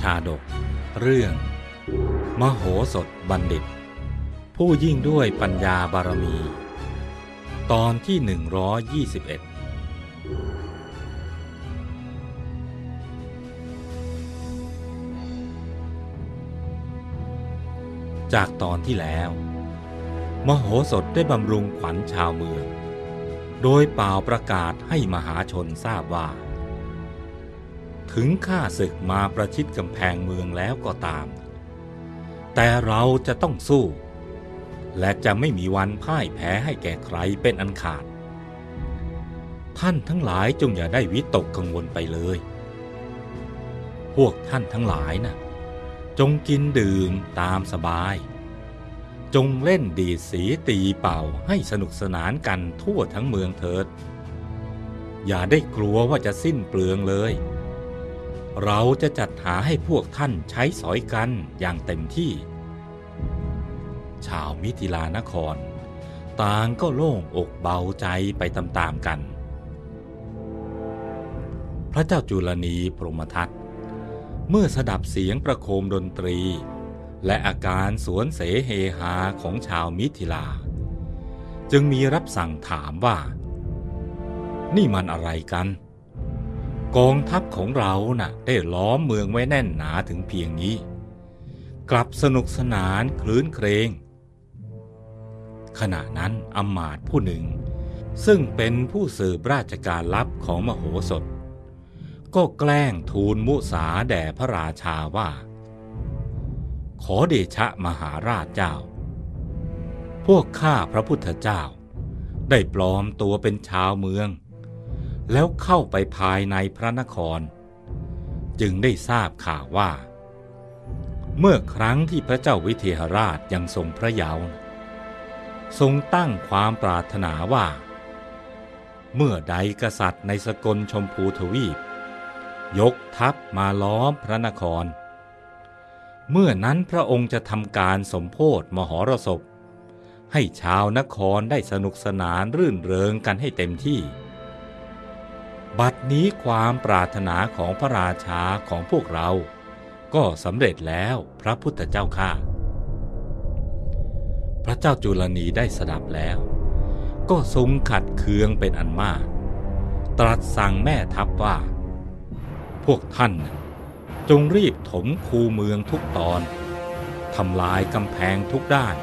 ชาดก เรื่อง มโหสถบัณฑิต ผู้ยิ่งด้วยปัญญาบารมี ตอนที่ 121 จากตอนที่แล้ว มโหสถได้บำรุงขวัญชาวเมือง โดยเป่าประกาศให้มหาชนทราบว่า ถึงข้าศึกมาประชิดกำแพงเมืองแล้วก็ตาม แต่เราจะต้องสู้ และจะไม่มีวันพ่ายแพ้ให้แก่ใครเป็นอันขาด ท่านทั้งหลายจงอย่าได้วิตกกังวลไปเลย พวกท่านทั้งหลายนะ่ะจงกินดื่มตามสบาย จงเล่นดีสีตีเป่าให้สนุกสนานกันทั่วทั้งเมืองเถิดอย่าได้กลัวว่าจะสิ้นเปลืองเลย เราจะจัดหาให้พวกท่านใช้สอยกันอย่างเต็มที่ ชาวมิถิลานคร ต่างก็โล่งอกเบาใจไปตามๆกัน พระเจ้าจุลนีพรหมทัตเมื่อสดับเสียงประโคมดนตรี และอาการสวนเสเฮฮาของชาวมิถิลา จึงมีรับสั่งถามว่า นี่มันอะไรกัน กองทัพของเราน่ะได้ล้อมเมืองไว้แน่นหนาถึงเพียงนี้ กลับสนุกสนานคลื้นเครงขณะนั้นอำมาตย์ผู้หนึ่ง ซึ่งเป็นผู้สืบราชการลับของมโหสถ ก็แกล้งทูลมุสาแด่พระราชาว่า ขอเดชะมหาราชเจ้า พวกข้าพระพุทธเจ้า ได้ปลอมตัวเป็นชาวเมือง แล้วเข้าไปภายในพระนคร จึงได้ทราบข่าวว่า เมื่อครั้งที่พระเจ้าวิเทหราชยังทรงพระเยาว์ทรงตั้งความปรารถนาว่า เมื่อใดกษัตริย์ในสกลชมพูทวีป ยกทัพมาล้อมพระนคร เมื่อนั้นพระองค์จะทำการสมโพธมหรสพให้ชาวนครได้สนุกสนานรื่นเริงกันให้เต็มที่ บัดนี้ความปรารถนาของพระราชาของพวกเรา ก็สำเร็จแล้วพระพุทธเจ้าข้าพระเจ้าจุลนีได้สดับแล้ว ก็ทรงขัดเคืองเป็นอันมาก ตรัสสั่งแม่ทัพว่า พวกท่านจงรีบถมคูเมืองทุกตอนทำลายกำแพงทุกด้าน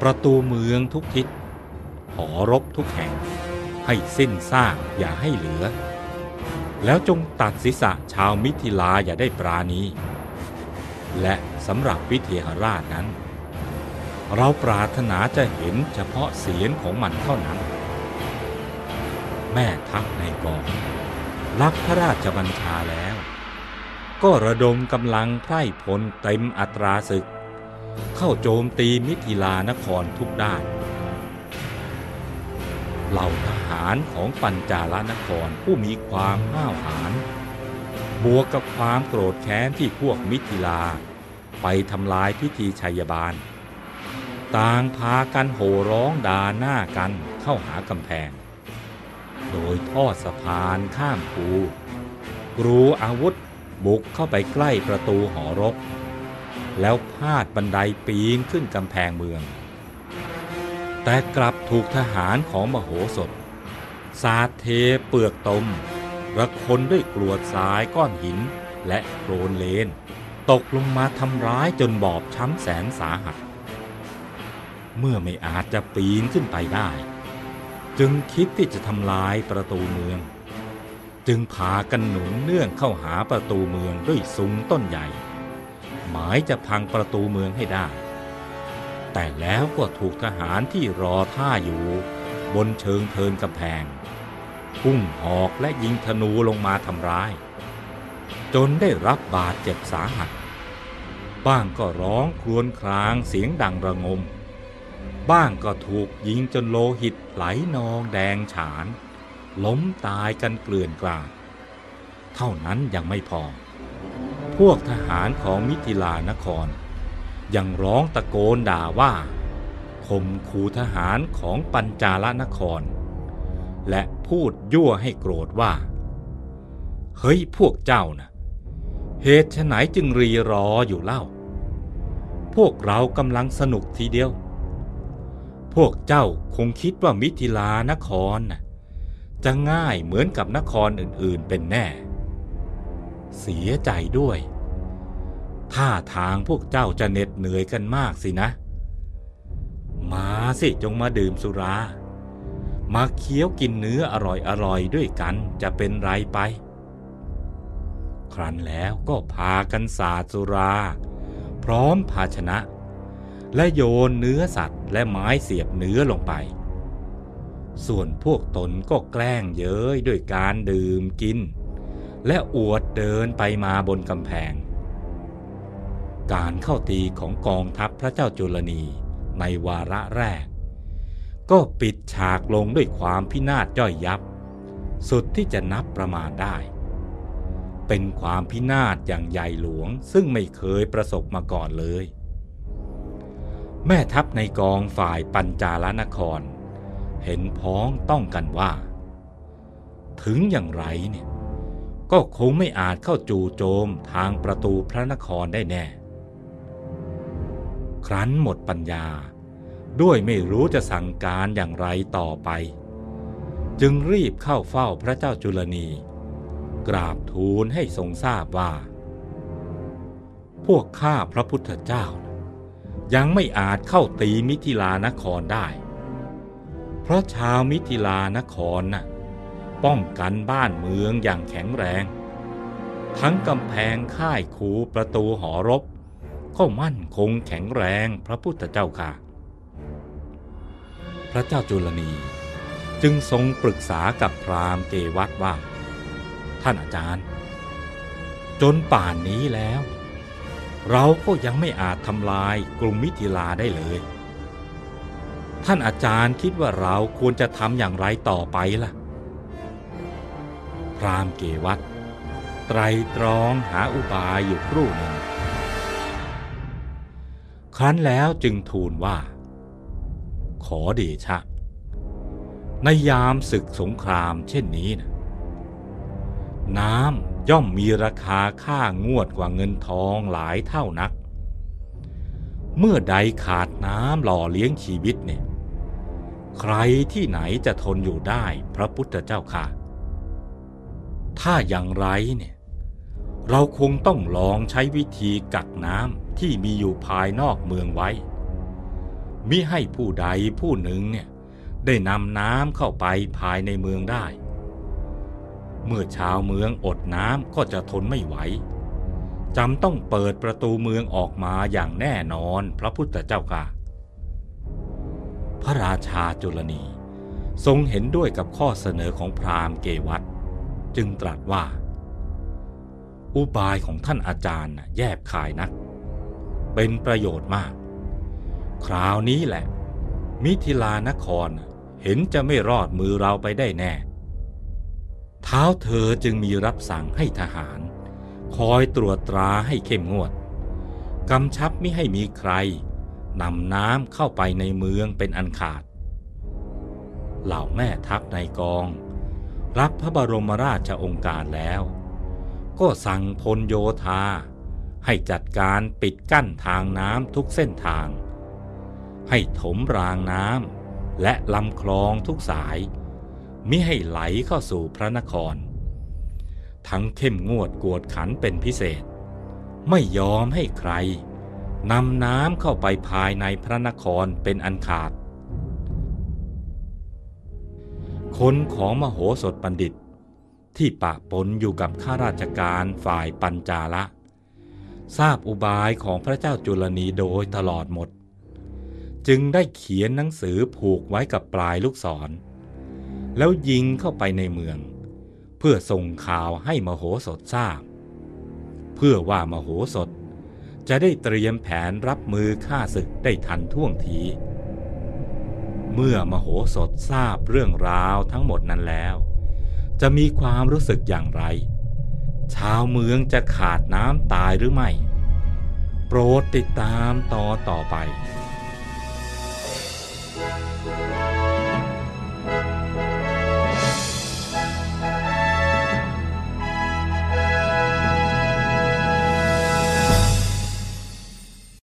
ประตูเมืองทุกทิศ หอรบทุกแห่ง ให้สิ้นซากอย่าให้เหลือ แล้วจงตัดศีรษะชาวมิถิลาอย่าได้ปราณี และสำหรับวิเทหราชนั้น เราปรารถนาจะเห็นเฉพาะเสียงของมันเท่านั้น แม่ทัพในกองรับพระราชบัญชาแล้ว ก็ระดมกำลังไพร่พลเต็มอัตราศึก เข้าโจมตีมิถิลานครทุกด้าน เหล่าทหารของปัญจาลนครผู้มีความห้าวหาญบวกกับความโกรธแค้นที่พวกมิถิลา ไปทำลายพิธีชัยบาล ต่างพากันโห่ร้องด่าหน้ากันเข้าหากำแพง โดยทอดสะพานข้ามภูกรูอาวุธบุกเข้าไปใกล้ประตูหอรบ แล้วพาดบันไดปีนขึ้นกำแพงเมือง แต่กลับถูกทหารของมโหสถ สาดเทเปลือกตมระคนด้วยกรวดทรายก้อนหินและโคลนเลน ตกลงมาทำร้ายจนบอบช้ำแสนสาหัส เมื่อไม่อาจจะปีนขึ้นไปได้ จึงคิดที่จะทำลายประตูเมือง จึงพากันหนุนเนื่องเข้าหาประตูเมืองด้วยซุงต้นใหญ่ หมายจะพังประตูเมืองให้ได้ แต่แล้วก็ถูกทหารที่รอท่าอยู่ บนเชิงเทินกำแพงพุ่งหอกและยิงธนูลงมาทำร้าย จนได้รับบาดเจ็บสาหัส บ้างก็ร้องครวญครางเสียงดังระงม บ้างก็ถูกยิงจนโลหิตไหลนองแดงฉาน ล้มตายกันเกลื่อนกลาด เท่านั้นยังไม่พอ พวกทหารของมิถิลานคร ยังร้องตะโกนด่าว่าข่มขู่ทหารของปัญจาลนคร และพูดยั่วให้โกรธว่า เฮ้ยพวกเจ้านะ่ะเหตุไฉนจึงรีรออยู่เล่า พวกเรากำลังสนุกทีเดียว พวกเจ้าคงคิดว่ามิถิลานครน่ะจะง่ายเหมือนกับนครอื่นๆเป็นแน่ เสียใจด้วย ท่าทางพวกเจ้าจะเหน็ดเหนื่อยกันมากสินะ มาสิจงมาดื่มสุรา มาเคี้ยวกินเนื้ออร่อยๆด้วยกันจะเป็นไรไป ครั้นแล้วก็พากันสาดสุรา พร้อมภาชนะ และโยนเนื้อสัตว์และไม้เสียบเนื้อลงไป ส่วนพวกตนก็แกล้งเย้ยด้วยการดื่มกิน และอวดเดินไปมาบนกำแพง การเข้าตีของกองทัพพระเจ้าจุลนีในวาระแรก ก็ปิดฉากลงด้วยความพินาศย่อยยับ สุดที่จะนับประมาณได้ เป็นความพินาศอย่างใหญ่หลวงซึ่งไม่เคยประสบมาก่อนเลย แม่ทัพในกองฝ่ายปัญจาลนคร เห็นพ้องต้องกันว่า ถึงอย่างไรเนี่ยก็คงไม่อาจเข้าจู่โจมทางประตูพระนครได้แน่ ครั้นหมดปัญญา ด้วยไม่รู้จะสั่งการอย่างไรต่อไป จึงรีบเข้าเฝ้าพระเจ้าจุลนี กราบทูลให้ทรงทราบว่า พวกข้าพระพุทธเจ้า ยังไม่อาจเข้าตีมิถิลานครได้ เพราะชาวมิถิลานครน่ะป้องกันบ้านเมืองอย่างแข็งแรง ทั้งกำแพงค่ายคูประตูหอรบ ก็มั่นคงแข็งแรงพระพุทธเจ้าค่ะ พระเจ้าจุลนีจึงทรงปรึกษากับพราหมณ์เกวัตว่า ท่านอาจารย์ จนป่านนี้แล้ว เราก็ยังไม่อาจทำลายกลุ่มมิถิลาได้เลย ท่านอาจารย์คิดว่าเราควรจะทำอย่างไรต่อไปล่ะ พรามเกวัตไตรตรองหาอุบายอยู่ครู่หนึ่ง ครั้นแล้วจึงทูลว่า ขอเดชะ ในยามศึกสงครามเช่นนี้นะน้ำย่อมมีราคาค่างวดกว่าเงินทองหลายเท่านัก เมื่อใดขาดน้ำหล่อเลี้ยงชีวิตเนี่ย ใครที่ไหนจะทนอยู่ได้พระพุทธเจ้าค่ะ ถ้าอย่างไรเนี่ย เราคงต้องลองใช้วิธีกักน้ำ ที่มีอยู่ภายนอกเมืองไว้ มิให้ผู้ใดผู้หนึ่งเนี่ยได้นำน้ำเข้าไปภายในเมืองได้ เมื่อชาวเมืองอดน้ำก็จะทนไม่ไหวจำต้องเปิดประตูเมืองออกมาอย่างแน่นอนพระพุทธเจ้าค่ะ พระราชาจุลนีทรงเห็นด้วยกับข้อเสนอของพราหมณ์เกวัตจึงตรัสว่า อุบายของท่านอาจารย์แยบคายนัก เป็นประโยชน์มาก คราวนี้แหละ มิถิลานครเห็นจะไม่รอดมือเราไปได้แน่ เท้าเธอจึงมีรับสั่งให้ทหาร คอยตรวจตราให้เข้มงวดกำชับไม่ให้มีใครนำน้ำเข้าไปในเมืองเป็นอันขาด เหล่าแม่ทัพในกอง รับพระบรมราชองค์การแล้ว ก็สั่งพลโยธา ให้จัดการปิดกั้นทางน้ำทุกเส้นทาง ให้ถมรางน้ำและลำคลองทุกสาย มิให้ไหลเข้าสู่พระนคร ทั้งเข้มงวดกวดขันเป็นพิเศษ ไม่ยอมให้ใครนำน้ำเข้าไปภายในพระนครเป็นอันขาด คนของมโหสถบัณฑิตที่ปะปนอยู่กับข้าราชการฝ่ายปัญจาละ ทราบอุบายของพระเจ้าจุลนีโดยตลอดหมด จึงได้เขียนหนังสือผูกไว้กับปลายลูกศร แล้วยิงเข้าไปในเมือง เพื่อส่งข่าวให้มโหสถทราบ เพื่อว่ามโหสถจะได้เตรียมแผนรับมือฆ่าศึกได้ทันท่วงที เมื่อมโหสถทราบเรื่องราวทั้งหมดนั้นแล้ว จะมีความรู้สึกอย่างไร ชาวเมืองจะขาดน้ำตายหรือไม่ โปรดติดตามต่อต่อไป thank you